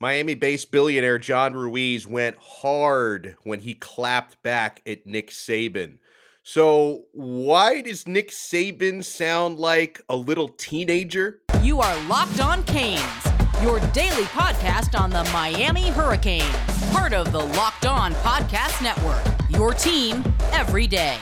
Miami based billionaire John Ruiz went hard when he clapped back at Nick Saban. So, why does Nick Saban sound like a little teenager? You are Locked On Canes, your daily podcast on the Miami Hurricanes, part of the Locked On Podcast Network. Your team every day.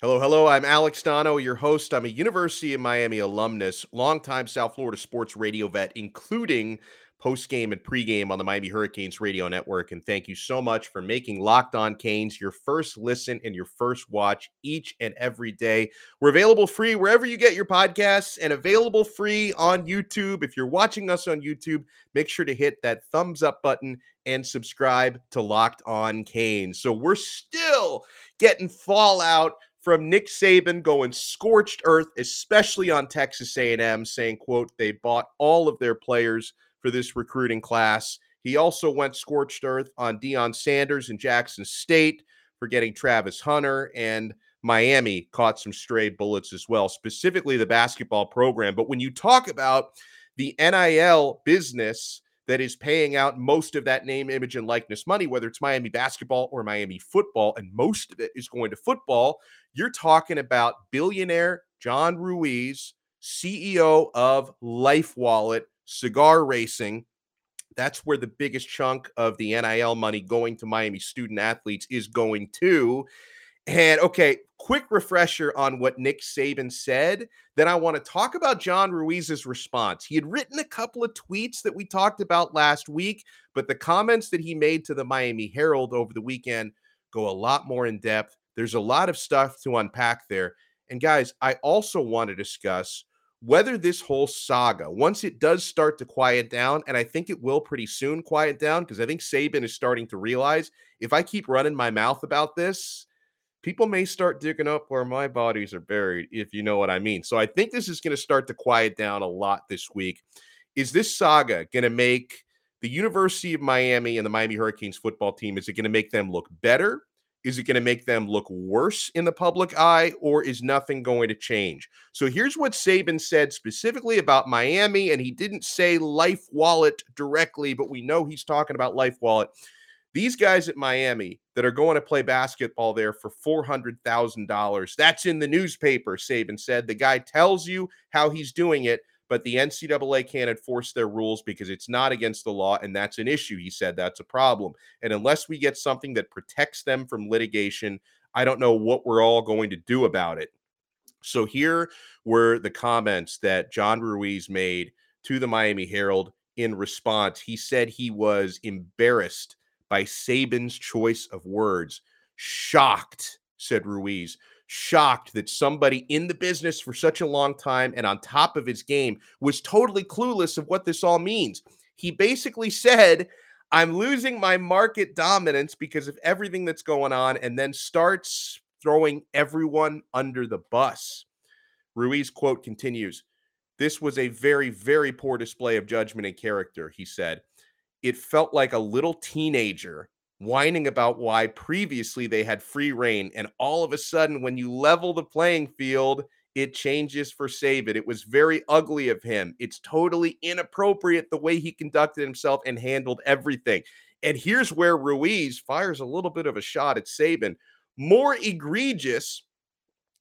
Hello, hello. I'm Alex Donno, your host. I'm a University of Miami alumnus, longtime South Florida sports radio vet, including post game and pregame on the Miami Hurricanes radio network. And thank you so much for making Locked On Canes your first listen and your first watch each and every day. We're available free wherever you get your podcasts and available free on YouTube. If you're watching us on YouTube, make sure to hit that thumbs up button and subscribe to Locked On Canes. So we're still getting fallout from Nick Saban going scorched earth, especially on Texas A&M, saying, "quote They bought all of their players for this recruiting class." He also went scorched earth on Deion Sanders and Jackson State for getting Travis Hunter, and Miami caught some stray bullets as well, specifically the basketball program. But when you talk about the NIL business that is paying out most of that name, image, and likeness money, whether it's Miami basketball or Miami football, and most of it is going to football. You're talking about billionaire John Ruiz, CEO of Life Wallet, cigar racing. That's where the biggest chunk of the NIL money going to Miami student athletes is going to. And okay, quick refresher on what Nick Saban said. Then I want to talk about John Ruiz's response. He had written a couple of tweets that we talked about last week, but the comments that he made to the Miami Herald over the weekend go a lot more in depth. There's a lot of stuff to unpack there. And guys, I also want to discuss whether this whole saga, once it does start to quiet down, and I think it will pretty soon quiet down, because I think Saban is starting to realize if I keep running my mouth about this, people may start digging up where my bodies are buried, if you know what I mean. So I think this is going to start to quiet down a lot this week. Is this saga going to make the University of Miami and the Miami Hurricanes football team, is it going to make them look better? Is it going to make them look worse in the public eye, or is nothing going to change? So here's what Saban said specifically about Miami, and he didn't say Life Wallet directly, but we know he's talking about Life Wallet. These guys at Miami that are going to play basketball there for $400,000, that's in the newspaper, Saban said. The guy tells you how he's doing it but the NCAA can't enforce their rules because it's not against the law, and that's an issue. He said that's a problem. And unless we get something that protects them from litigation, I don't know what we're all going to do about it. So here were the comments that John Ruiz made to the Miami Herald in response. He said he was embarrassed by Saban's choice of words. Shocked, said Ruiz shocked that somebody in the business for such a long time and on top of his game was totally clueless of what this all means. He basically said, I'm losing my market dominance because of everything that's going on, and then starts throwing everyone under the bus. Ruiz quote continues This was a very, very poor display of judgment and character, he said. It felt like a little teenager whining about why previously they had free reign. And all of a sudden, when you level the playing field, it changes for Saban. It was very ugly of him. It's totally inappropriate the way he conducted himself and handled everything. And here's where Ruiz fires a little bit of a shot at Saban. More egregious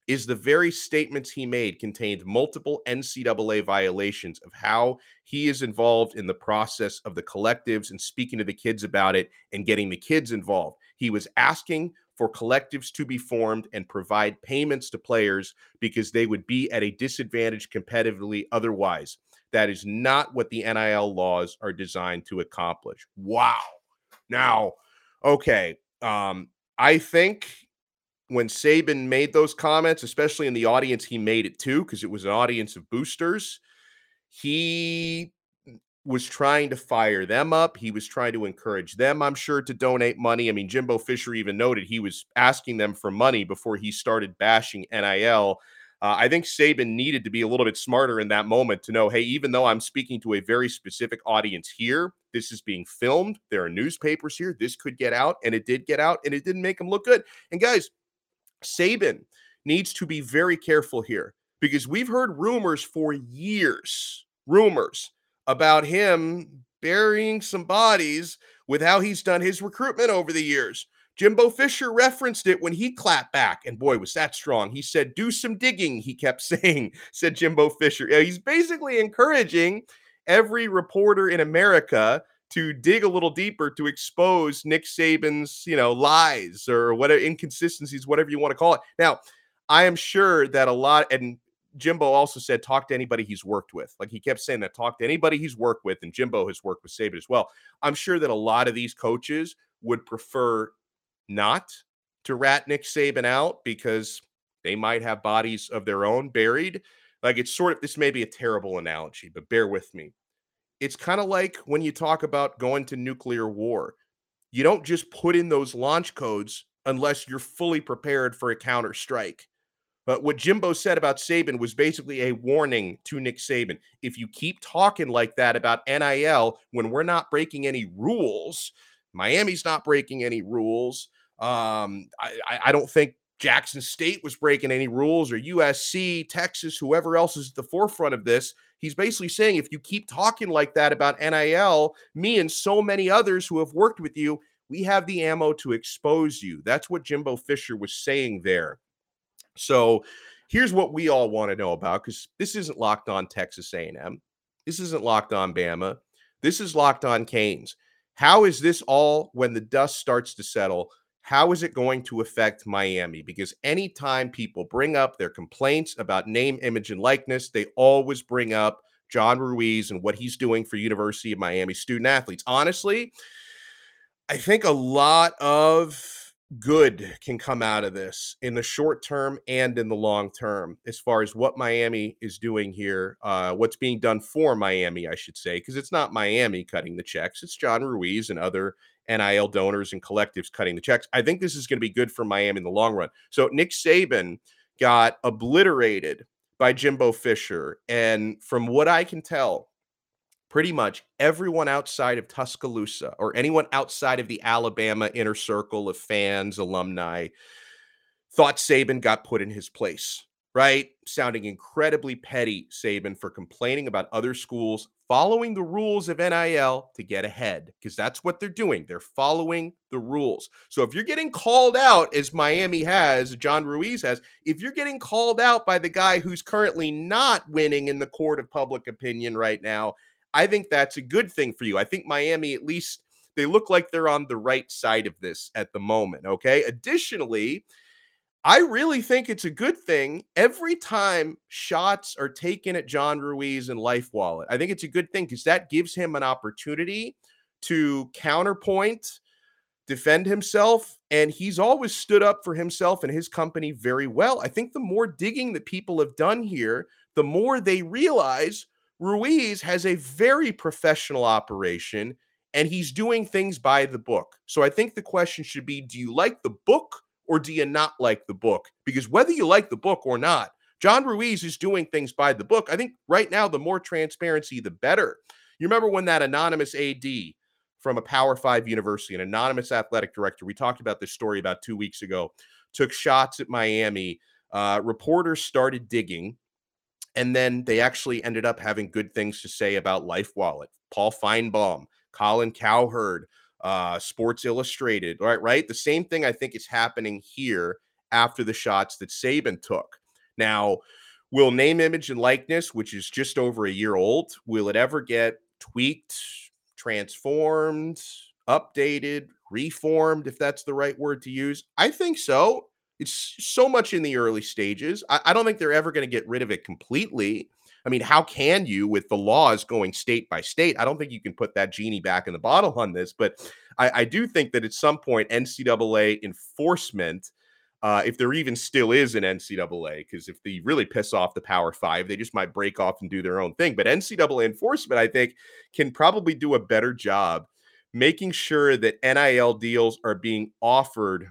is the very statements he made contained multiple NCAA violations of how he is involved in the process of the collectives and speaking to the kids about it and getting the kids involved. He was asking for collectives to be formed and provide payments to players because they would be at a disadvantage competitively otherwise. That is not what the NIL laws are designed to accomplish. Wow. Now, okay, um, I think when Saban made those comments, especially in the audience he made it to, because it was an audience of boosters, he was trying to fire them up. He was trying to encourage them, I'm sure, to donate money. I mean, Jimbo Fisher even noted he was asking them for money before he started bashing NIL. Uh, I think Saban needed to be a little bit smarter in that moment to know hey, even though I'm speaking to a very specific audience here, this is being filmed. There are newspapers here. This could get out. And it did get out, and it didn't make him look good. And guys, Saban needs to be very careful here because we've heard rumors for years, rumors about him burying some bodies with how he's done his recruitment over the years. Jimbo Fisher referenced it when he clapped back, and boy, was that strong. He said, Do some digging, he kept saying, said Jimbo Fisher. He's basically encouraging every reporter in America to dig a little deeper to expose Nick Saban's, you know, lies or whatever inconsistencies, whatever you want to call it. Now, I am sure that a lot, and Jimbo also said, talk to anybody he's worked with. Like he kept saying that, talk to anybody he's worked with, and Jimbo has worked with Saban as well. I'm sure that a lot of these coaches would prefer not to rat Nick Saban out because they might have bodies of their own buried. Like it's sort of this may be a terrible analogy, but bear with me. It's kind of like when you talk about going to nuclear war. You don't just put in those launch codes unless you're fully prepared for a counter strike. But what Jimbo said about Saban was basically a warning to Nick Saban. If you keep talking like that about NIL when we're not breaking any rules, Miami's not breaking any rules. Um, I, I don't think Jackson State was breaking any rules or USC, Texas, whoever else is at the forefront of this. He's basically saying if you keep talking like that about NIL, me and so many others who have worked with you, we have the ammo to expose you. That's what Jimbo Fisher was saying there. So here's what we all want to know about because this isn't locked on Texas A&M. This isn't locked on Bama. This is locked on Canes. How is this all when the dust starts to settle? How is it going to affect Miami? Because anytime people bring up their complaints about name, image, and likeness, they always bring up John Ruiz and what he's doing for University of Miami student athletes. Honestly, I think a lot of good can come out of this in the short term and in the long term as far as what Miami is doing here, uh, what's being done for Miami, I should say, because it's not Miami cutting the checks, it's John Ruiz and other NIL donors and collectives cutting the checks. I think this is going to be good for Miami in the long run. So Nick Saban got obliterated by Jimbo Fisher. And from what I can tell, pretty much everyone outside of Tuscaloosa or anyone outside of the Alabama inner circle of fans, alumni, thought Saban got put in his place, right? Sounding incredibly petty, Saban, for complaining about other schools following the rules of NIL to get ahead, because that's what they're doing. They're following the rules. So if you're getting called out, as Miami has, John Ruiz has, if you're getting called out by the guy who's currently not winning in the court of public opinion right now, I think that's a good thing for you. I think Miami, at least, they look like they're on the right side of this at the moment. Okay. Additionally, I really think it's a good thing every time shots are taken at John Ruiz and Life Wallet. I think it's a good thing because that gives him an opportunity to counterpoint, defend himself, and he's always stood up for himself and his company very well. I think the more digging that people have done here, the more they realize Ruiz has a very professional operation and he's doing things by the book. So I think the question should be do you like the book or do you not like the book? Because whether you like the book or not, John Ruiz is doing things by the book. I think right now, the more transparency, the better. You remember when that anonymous AD from a Power Five university, an anonymous athletic director, we talked about this story about two weeks ago, took shots at Miami. Uh, reporters started digging and then they actually ended up having good things to say about Life Wallet, Paul Finebaum, Colin Cowherd, uh, Sports Illustrated, right? Right. The same thing I think is happening here after the shots that Saban took. Now, will name, image, and likeness, which is just over a year old, will it ever get tweaked, transformed, updated, reformed, if that's the right word to use? I think so. It's so much in the early stages. I, I don't think they're ever going to get rid of it completely. I mean, how can you, with the laws going state by state? I don't think you can put that genie back in the bottle on this, but I, I do think that at some point, NCAA enforcement, uh, if there even still is an NCAA, because if they really piss off the Power Five, they just might break off and do their own thing. But NCAA enforcement, I think, can probably do a better job making sure that NIL deals are being offered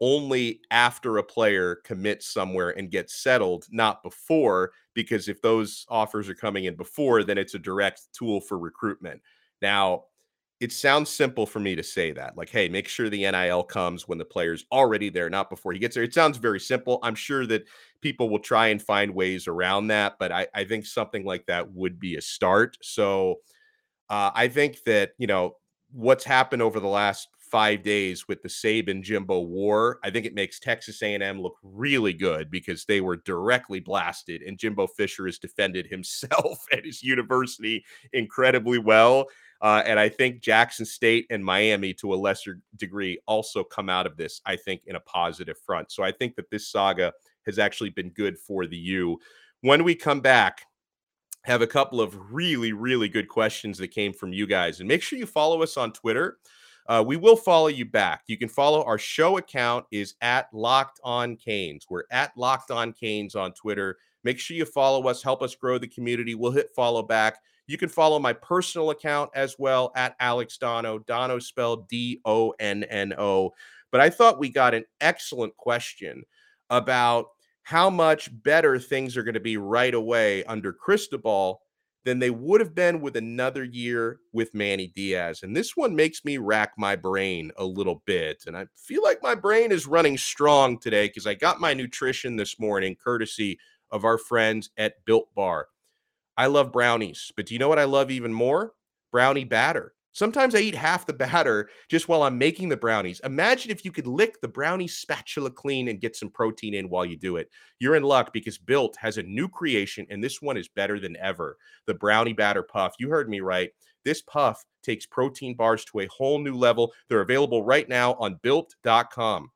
only after a player commits somewhere and gets settled, not before, because if those offers are coming in before, then it's a direct tool for recruitment. Now, it sounds simple for me to say that. Like, hey, make sure the NIL comes when the player's already there, not before he gets there. It sounds very simple. I'm sure that people will try and find ways around that, but I, I think something like that would be a start. So uh, I think that, you know, what's happened over the last five days with the Saban Jimbo war, I think it makes Texas A&M look really good because they were directly blasted, and Jimbo Fisher has defended himself at his university incredibly well. Uh, and I think Jackson State and Miami, to a lesser degree, also come out of this, I think, in a positive front. So I think that this saga has actually been good for the U. When we come back, have a couple of really, really good questions that came from you guys. And make sure you follow us on Twitter. Uh, we will follow you back. You can follow our show account is at Locked On Canes. We're at Locked On Canes on Twitter. Make sure you follow us, help us grow the community. We'll hit follow back. You can follow my personal account as well at Alex Donno. Donno spelled D O N N O. But I thought we got an excellent question about how much better things are going to be right away under Cristobal than they would have been with another year with Manny Diaz. And this one makes me rack my brain a little bit. And I feel like my brain is running strong today because I got my nutrition this morning, courtesy of our friends at Built Bar. I love brownies, but do you know what I love even more? Brownie batter. Sometimes I eat half the batter just while I'm making the brownies. Imagine if you could lick the brownie spatula clean and get some protein in while you do it. You're in luck because Built has a new creation, and this one is better than ever. The brownie batter puff. You heard me right. This puff takes protein bars to a whole new level. They're available right now on built.com.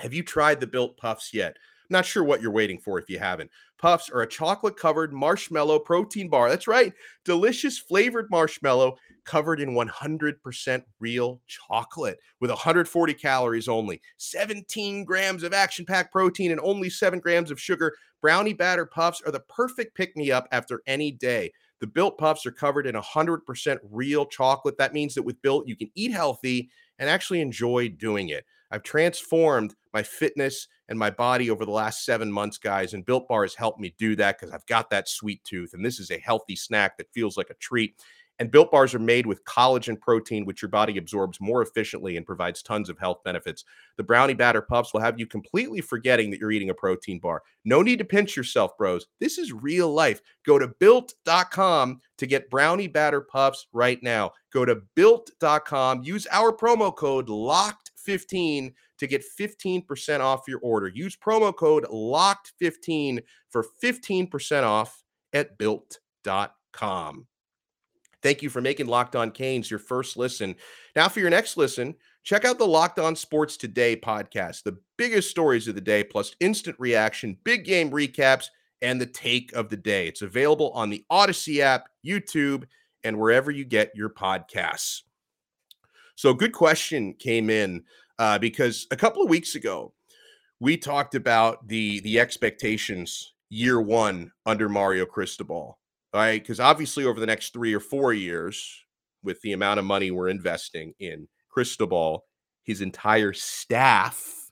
Have you tried the Built Puffs yet? Not sure what you're waiting for if you haven't. Puffs are a chocolate covered marshmallow protein bar. That's right. Delicious flavored marshmallow covered in 100% real chocolate with 140 calories only, 17 grams of action packed protein, and only 7 grams of sugar. Brownie batter puffs are the perfect pick me up after any day. The built puffs are covered in 100% real chocolate. That means that with built, you can eat healthy and actually enjoy doing it. I've transformed my fitness and my body over the last seven months, guys. And Built Bar has helped me do that because I've got that sweet tooth. And this is a healthy snack that feels like a treat. And Built Bars are made with collagen protein, which your body absorbs more efficiently and provides tons of health benefits. The brownie batter puffs will have you completely forgetting that you're eating a protein bar. No need to pinch yourself, bros. This is real life. Go to built.com to get brownie batter puffs right now. Go to built.com, use our promo code LOCKED15 to get 15% off your order. Use promo code LOCKED15 for 15% off at built.com. Thank you for making Locked On Canes your first listen. Now, for your next listen, check out the Locked On Sports Today podcast, the biggest stories of the day, plus instant reaction, big game recaps, and the take of the day. It's available on the Audacy app, YouTube, and wherever you get your podcasts. So, a good question came in uh, because a couple of weeks ago we talked about the the expectations year one under Mario Cristobal, right? Because obviously over the next three or four years, with the amount of money we're investing in Cristobal, his entire staff,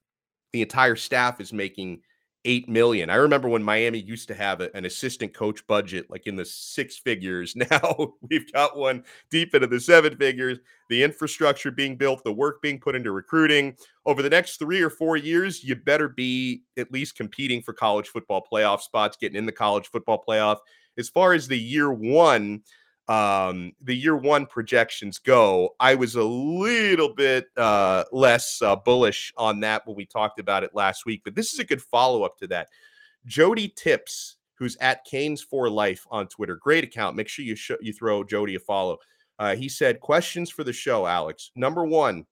the entire staff is making 8 million. I remember when Miami used to have a, an assistant coach budget like in the six figures. Now we've got one deep into the seven figures. The infrastructure being built, the work being put into recruiting. Over the next three or four years, you better be at least competing for college football playoff spots, getting in the college football playoff. As far as the year one, um, the year one projections go, I was a little bit uh, less uh, bullish on that when we talked about it last week. But this is a good follow up to that. Jody Tips, who's at Canes for Life on Twitter, great account. Make sure you sh- you throw Jody a follow. Uh, he said, "Questions for the show, Alex. Number one,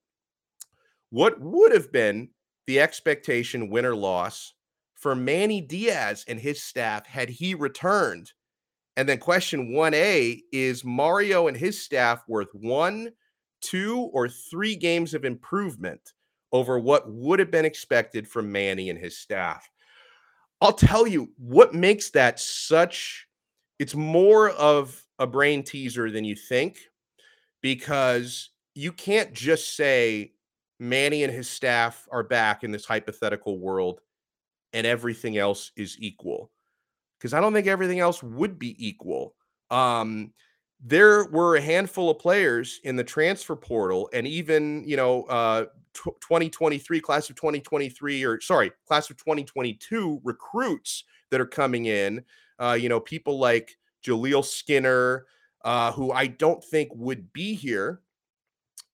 what would have been the expectation, win or loss, for Manny Diaz and his staff had he returned?" And then question 1A is Mario and his staff worth one, two, or three games of improvement over what would have been expected from Manny and his staff? I'll tell you what makes that such it's more of a brain teaser than you think because you can't just say Manny and his staff are back in this hypothetical world and everything else is equal because I don't think everything else would be equal. Um, there were a handful of players in the transfer portal and even, you know, uh, 2023 class of 2023 or sorry, class of 2022 recruits that are coming in. Uh, you know, people like Jaleel Skinner, uh, who I don't think would be here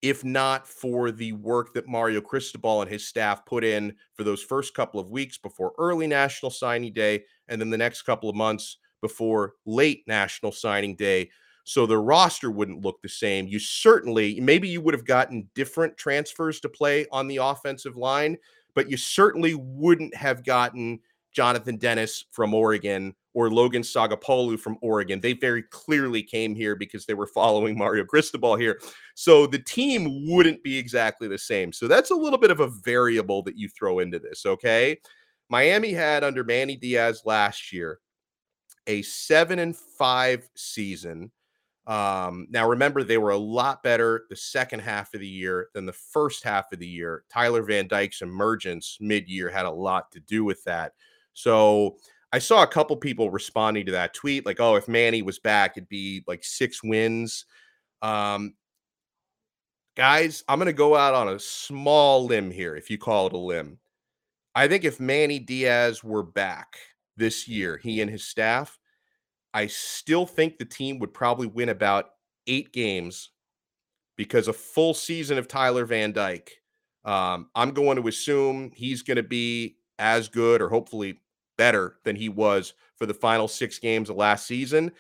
if not for the work that Mario Cristobal and his staff put in for those first couple of weeks before early National Signing Day, and then the next couple of months before late National Signing Day. So the roster wouldn't look the same. You certainly, maybe you would have gotten different transfers to play on the offensive line, but you certainly wouldn't have gotten Jonathan Dennis from Oregon or Logan Sagapolu from Oregon. They very clearly came here because they were following Mario Cristobal here. So the team wouldn't be exactly the same. So that's a little bit of a variable that you throw into this, okay? Miami had under Manny Diaz last year a 7 and 5 season. Um, now remember they were a lot better the second half of the year than the first half of the year. Tyler Van Dyke's emergence mid-year had a lot to do with that. So I saw a couple people responding to that tweet, like, "Oh, if Manny was back, it'd be like six wins." Um, guys, I'm going to go out on a small limb here, if you call it a limb. I think if Manny Diaz were back this year, he and his staff, I still think the team would probably win about eight games because a full season of Tyler Van Dyke. Um, I'm going to assume he's going to be as good or hopefully better than he was for the final six games of last season.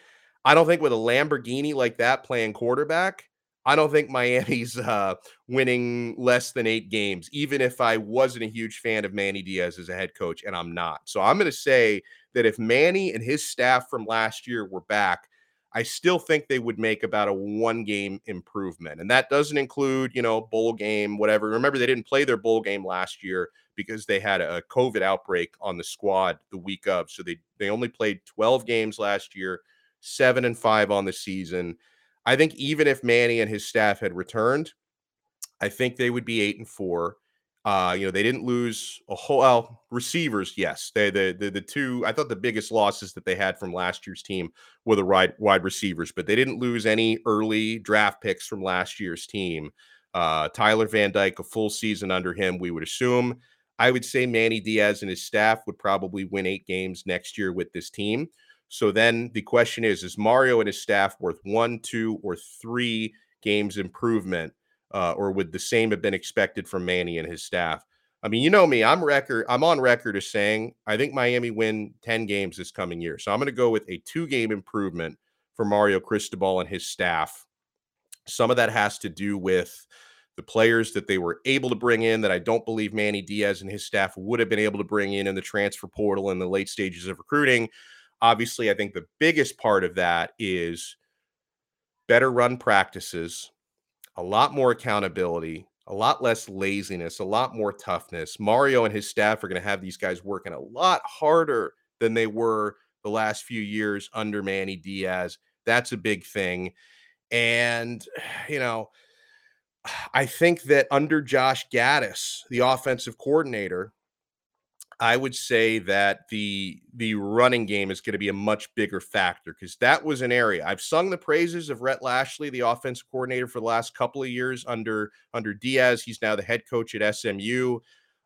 I don't think with a Lamborghini like that playing quarterback, I don't think Miami's uh, winning less than eight games, even if I wasn't a huge fan of Manny Diaz as a head coach, and I'm not. So I'm going to say that if Manny and his staff from last year were back, I still think they would make about a one game improvement. And that doesn't include, you know, bowl game, whatever. Remember, they didn't play their bowl game last year because they had a COVID outbreak on the squad the week of. So they they only played 12 games last year, seven and five on the season. I think even if Manny and his staff had returned, I think they would be eight and four. Uh, you know, they didn't lose a whole well, receivers. Yes, they the, the the two. I thought the biggest losses that they had from last year's team were the wide wide receivers, but they didn't lose any early draft picks from last year's team. Uh, Tyler Van Dyke, a full season under him, we would assume. I would say Manny Diaz and his staff would probably win eight games next year with this team. So then the question is Is Mario and his staff worth one, two, or three games improvement? Uh, or would the same have been expected from Manny and his staff? I mean, you know me, I'm record, I'm on record as saying I think Miami win 10 games this coming year. So I'm going to go with a two-game improvement for Mario Cristobal and his staff. Some of that has to do with the players that they were able to bring in that I don't believe Manny Diaz and his staff would have been able to bring in in the transfer portal in the late stages of recruiting. Obviously, I think the biggest part of that is better run practices, a lot more accountability, a lot less laziness, a lot more toughness. Mario and his staff are going to have these guys working a lot harder than they were the last few years under Manny Diaz. That's a big thing. And, you know, I think that under Josh Gattis, the offensive coordinator, I would say that the the running game is going to be a much bigger factor because that was an area I've sung the praises of Rhett Lashlee, the offensive coordinator for the last couple of years under under Diaz. He's now the head coach at SMU.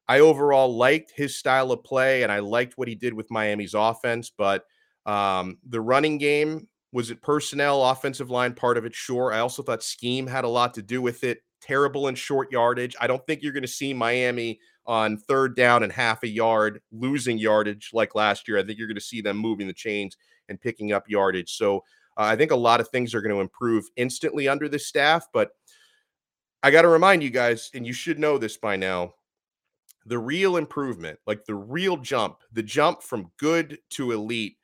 I overall liked his style of play and I liked what he did with Miami's offense, but um, the running game was it personnel, offensive line part of it? Sure. I also thought scheme had a lot to do with it terrible in short yardage. I don't think you're going to see Miami on third down and half a yard losing yardage like last year. I think you're going to see them moving the chains and picking up yardage. So uh, I think a lot of things are going to improve instantly under the staff. But I got to remind you guys, and you should know this by now the real improvement, like the real jump, the jump from good to elite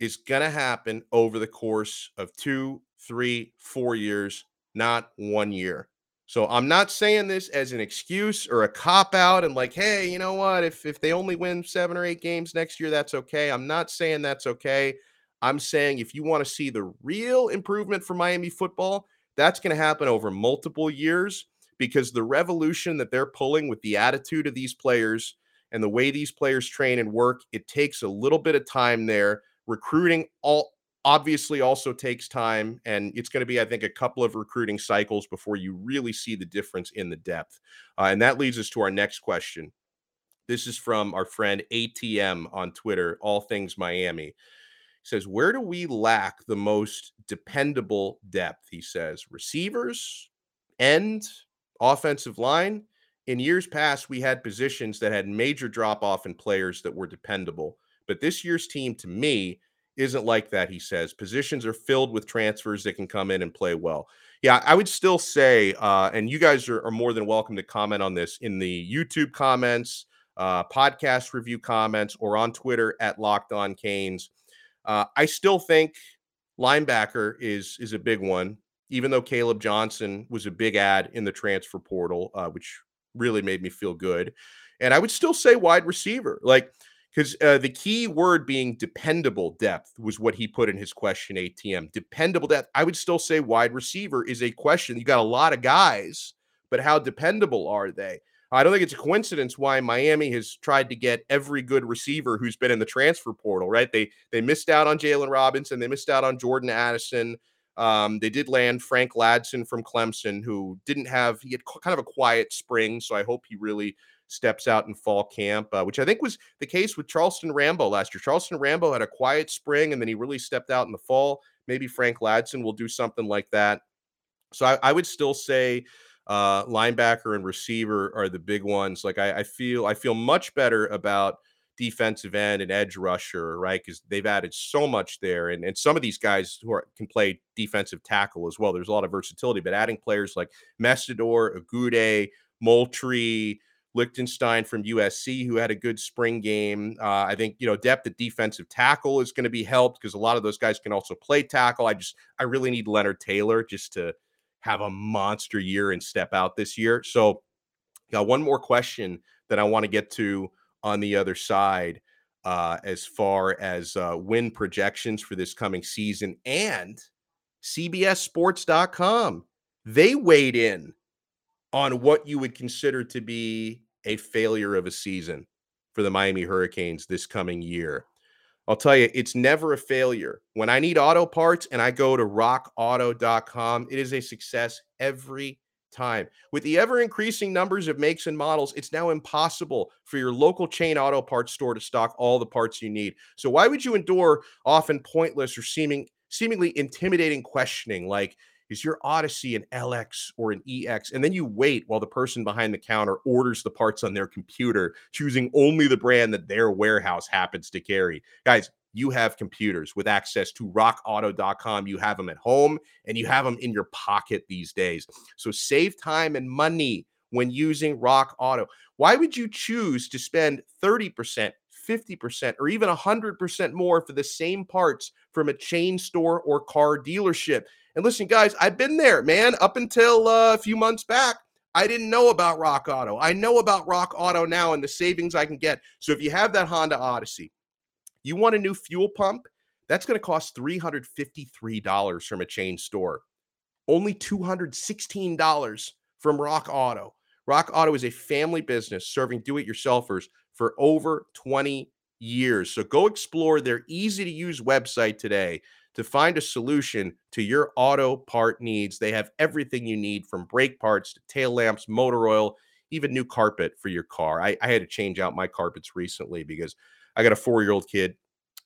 is going to happen over the course of two, three, four years, not one year. So I'm not saying this as an excuse or a cop out and like, hey, you know what? If if they only win seven or eight games next year, that's okay. I'm not saying that's okay. I'm saying if you want to see the real improvement for Miami football, that's going to happen over multiple years because the revolution that they're pulling with the attitude of these players and the way these players train and work, it takes a little bit of time there. Recruiting all obviously also takes time and it's going to be i think a couple of recruiting cycles before you really see the difference in the depth uh, and that leads us to our next question. This is from our friend atm on twitter all things miami. He says where do we lack the most dependable depth? He says receivers end offensive line. In years past we had positions that had major drop off in players that were dependable but this year's team to me isn't like that, he says. Positions are filled with transfers that can come in and play well. Yeah, I would still say, uh, and you guys are, are, more than welcome to comment on this in the YouTube comments, uh, podcast review comments, or on Twitter at Locked On Canes. Uh, I still think linebacker is is a big one, even though Caleb Johnson was a big ad in the transfer portal, uh, which really made me feel good. And I would still say wide receiver. Like because uh, the key word being dependable depth was what he put in his question atm dependable depth. I would still say wide receiver is a question you got a lot of guys but how dependable are they? I don't think it's a coincidence why miami has tried to get every good receiver who's been in the transfer portal right? They they missed out on Jalen robinson they missed out on jordan addison um, they did land Frank Ladson from Clemson, who didn't have he had kind of a quiet spring, so I hope he really steps out in fall camp, uh, which I think was the case with Charleston Rambo last year. Charleston Rambo had a quiet spring and then he really stepped out in the fall. Maybe Frank Ladson will do something like that. So I, I would still say uh, linebacker and receiver are the big ones. Like I, I feel I feel much better about defensive end and edge rusher, right? Because they've added so much there, and and some of these guys who are, can play defensive tackle as well. There's a lot of versatility, but adding players like Mesidor, Agude, Moultrie, Lichtenstein from USC, who had a good spring game. Uh, I think you know depth at defensive tackle is going to be helped because a lot of those guys can also play tackle. I just I really need Leonard Taylor just to have a monster year and step out this year. So, got one more question that I want to get to on the other side uh, as far as uh, win projections for this coming season and CBSSports.com. They weighed in on what you would consider to be a failure of a season for the Miami Hurricanes this coming year. I'll tell you, it's never a failure. When I need auto parts and I go to rockauto.com, it is a success every time. With the ever increasing numbers of makes and models, it's now impossible for your local chain auto parts store to stock all the parts you need. So why would you endure often pointless or seeming seemingly intimidating questioning like is your Odyssey an LX or an EX? And then you wait while the person behind the counter orders the parts on their computer, choosing only the brand that their warehouse happens to carry. Guys, you have computers with access to rockauto.com. You have them at home and you have them in your pocket these days. So save time and money when using Rock Auto. Why would you choose to spend 30%, 50%, or even 100% more for the same parts from a chain store or car dealership? And listen, guys, I've been there, man. Up until uh, a few months back, I didn't know about Rock Auto. I know about Rock Auto now and the savings I can get. So if you have that Honda Odyssey, you want a new fuel pump, that's going to cost $353 from a chain store. Only $216 from Rock Auto. Rock Auto is a family business serving do it yourselfers for over 20 years. So go explore their easy to use website today to find a solution to your auto part needs. They have everything you need from brake parts to tail lamps, motor oil, even new carpet for your car. I, I had to change out my carpets recently because I got a four year old kid.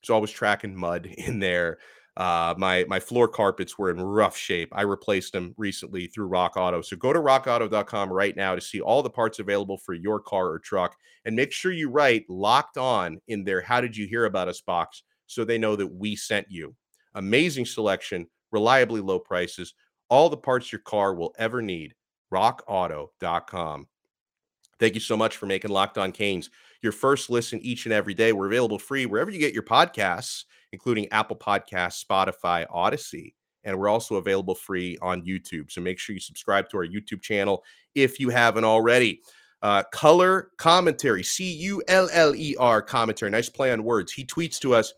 So always tracking mud in there. Uh, my my floor carpets were in rough shape. I replaced them recently through Rock Auto. So go to rockauto.com right now to see all the parts available for your car or truck, and make sure you write "locked on" in there. How did you hear about us box so they know that we sent you. Amazing selection, reliably low prices, all the parts your car will ever need. RockAuto.com. Thank you so much for making Locked On Canes your first listen each and every day. We're available free wherever you get your podcasts, including Apple Podcasts, Spotify, Audacy. And we're also available free on YouTube. So make sure you subscribe to our YouTube channel if you haven't already. Uh, color commentary, C U L L E R commentary. Nice play on words. He tweets to us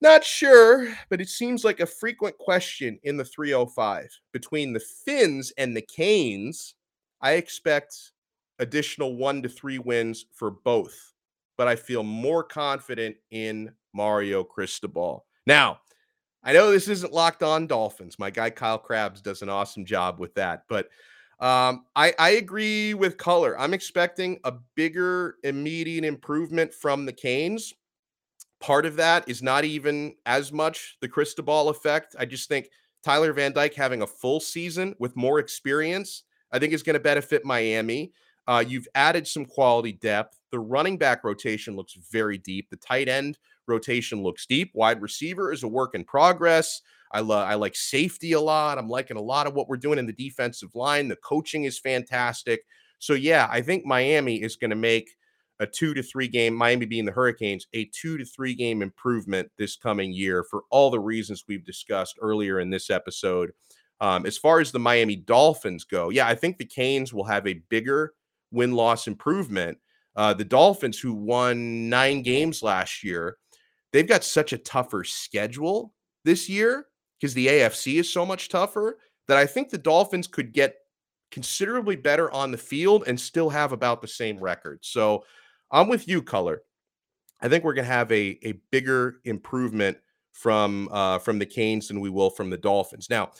not sure, but it seems like a frequent question in the 305 between the Finns and the Canes. I expect additional one to three wins for both, but I feel more confident in Mario Cristobal. Now, I know this isn't locked on Dolphins. My guy Kyle Crabbs does an awesome job with that, but um, I, I agree with color. I'm expecting a bigger immediate improvement from the Canes. Part of that is not even as much the Cristobal effect. I just think Tyler Van Dyke having a full season with more experience, I think is going to benefit Miami. Uh, you've added some quality depth. The running back rotation looks very deep. The tight end rotation looks deep. Wide receiver is a work in progress. I love I like safety a lot. I'm liking a lot of what we're doing in the defensive line. The coaching is fantastic. So yeah, I think Miami is going to make a two to three game, Miami being the Hurricanes, a two to three game improvement this coming year for all the reasons we've discussed earlier in this episode. Um, as far as the Miami Dolphins go, yeah, I think the Canes will have a bigger win loss improvement. Uh, the Dolphins, who won nine games last year, they've got such a tougher schedule this year because the AFC is so much tougher that I think the Dolphins could get considerably better on the field and still have about the same record. So I'm with you, Color. I think we're going to have a, a bigger improvement from uh, from the Canes than we will from the Dolphins. Now,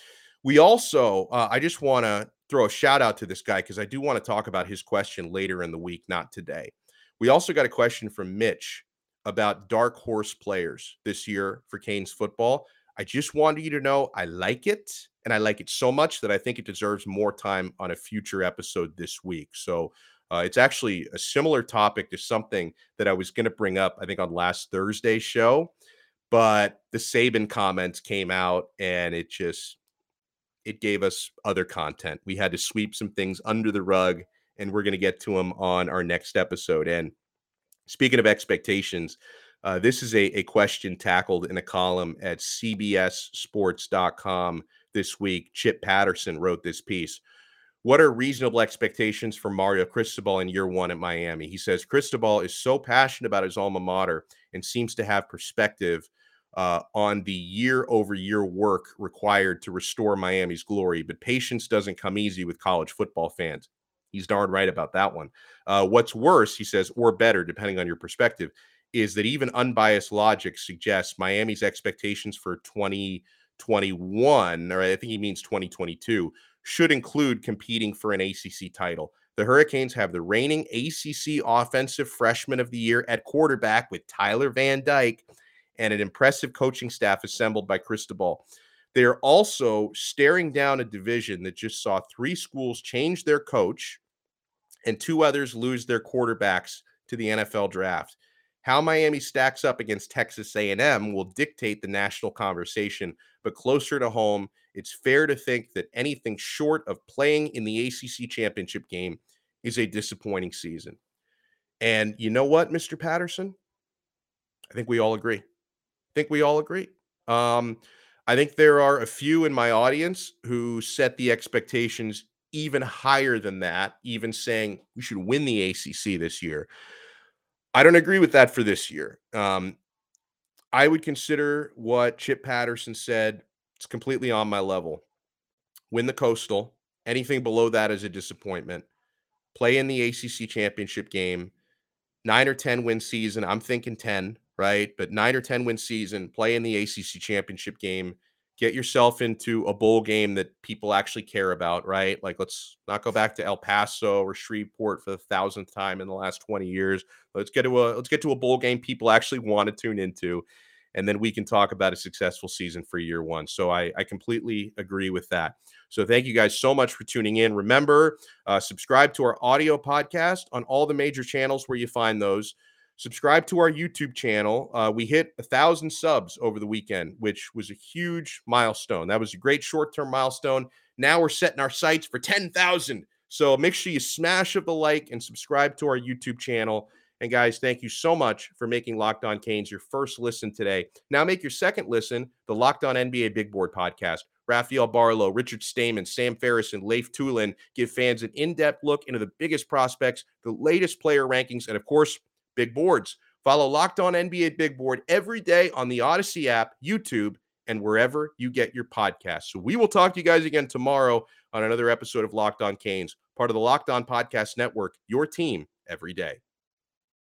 we also, uh, I just want to throw a shout out to this guy because I do want to talk about his question later in the week, not today. We also got a question from Mitch about dark horse players this year for Canes football. I just wanted you to know I like it and I like it so much that I think it deserves more time on a future episode this week. So uh, it's actually a similar topic to something that I was going to bring up, I think, on last Thursday's show. But the Saban comments came out and it just it gave us other content. We had to sweep some things under the rug, and we're going to get to them on our next episode. And speaking of expectations, uh, this is a, a question tackled in a column at CBSSports.com this week. Chip Patterson wrote this piece. What are reasonable expectations for Mario Cristobal in year one at Miami? He says Cristobal is so passionate about his alma mater and seems to have perspective uh, on the year over year work required to restore Miami's glory. But patience doesn't come easy with college football fans. He's darn right about that one. Uh, what's worse, he says, or better, depending on your perspective, is that even unbiased logic suggests Miami's expectations for 2021, or I think he means 2022, should include competing for an ACC title. The Hurricanes have the reigning ACC Offensive Freshman of the Year at quarterback with Tyler Van Dyke and an impressive coaching staff assembled by Cristobal. They are also staring down a division that just saw three schools change their coach and two others lose their quarterbacks to the NFL draft. How Miami stacks up against Texas A&M will dictate the national conversation, but closer to home, it's fair to think that anything short of playing in the ACC championship game is a disappointing season. And you know what, Mr. Patterson? I think we all agree think we all agree. Um, I think there are a few in my audience who set the expectations even higher than that, even saying we should win the ACC this year. I don't agree with that for this year. Um, I would consider what Chip Patterson said. It's completely on my level. Win the Coastal. Anything below that is a disappointment. Play in the ACC championship game. Nine or 10 win season. I'm thinking 10 right? But nine or 10 win season, play in the ACC championship game, get yourself into a bowl game that people actually care about, right? Like, let's not go back to El Paso or Shreveport for the thousandth time in the last 20 years. Let's get to a let's get to a bowl game people actually want to tune into. And then we can talk about a successful season for year one. So I, I completely agree with that. So thank you guys so much for tuning in. Remember, uh, subscribe to our audio podcast on all the major channels where you find those subscribe to our YouTube channel. Uh, we hit a thousand subs over the weekend, which was a huge milestone. That was a great short term milestone. Now we're setting our sights for 10,000. So make sure you smash up the like and subscribe to our YouTube channel. And guys, thank you so much for making Locked On Canes your first listen today. Now make your second listen, the Locked On NBA Big Board podcast. Rafael Barlowe, Richard Stayman, Sam Ferris, and Leif Thulin give fans an in depth look into the biggest prospects, the latest player rankings, and of course, big boards. Follow Locked On NBA Big Board every day on the Audacy app, YouTube, and wherever you get your podcasts. So we will talk to you guys again tomorrow on another episode of Locked On Canes, part of the Locked On Podcast Network, your team every day.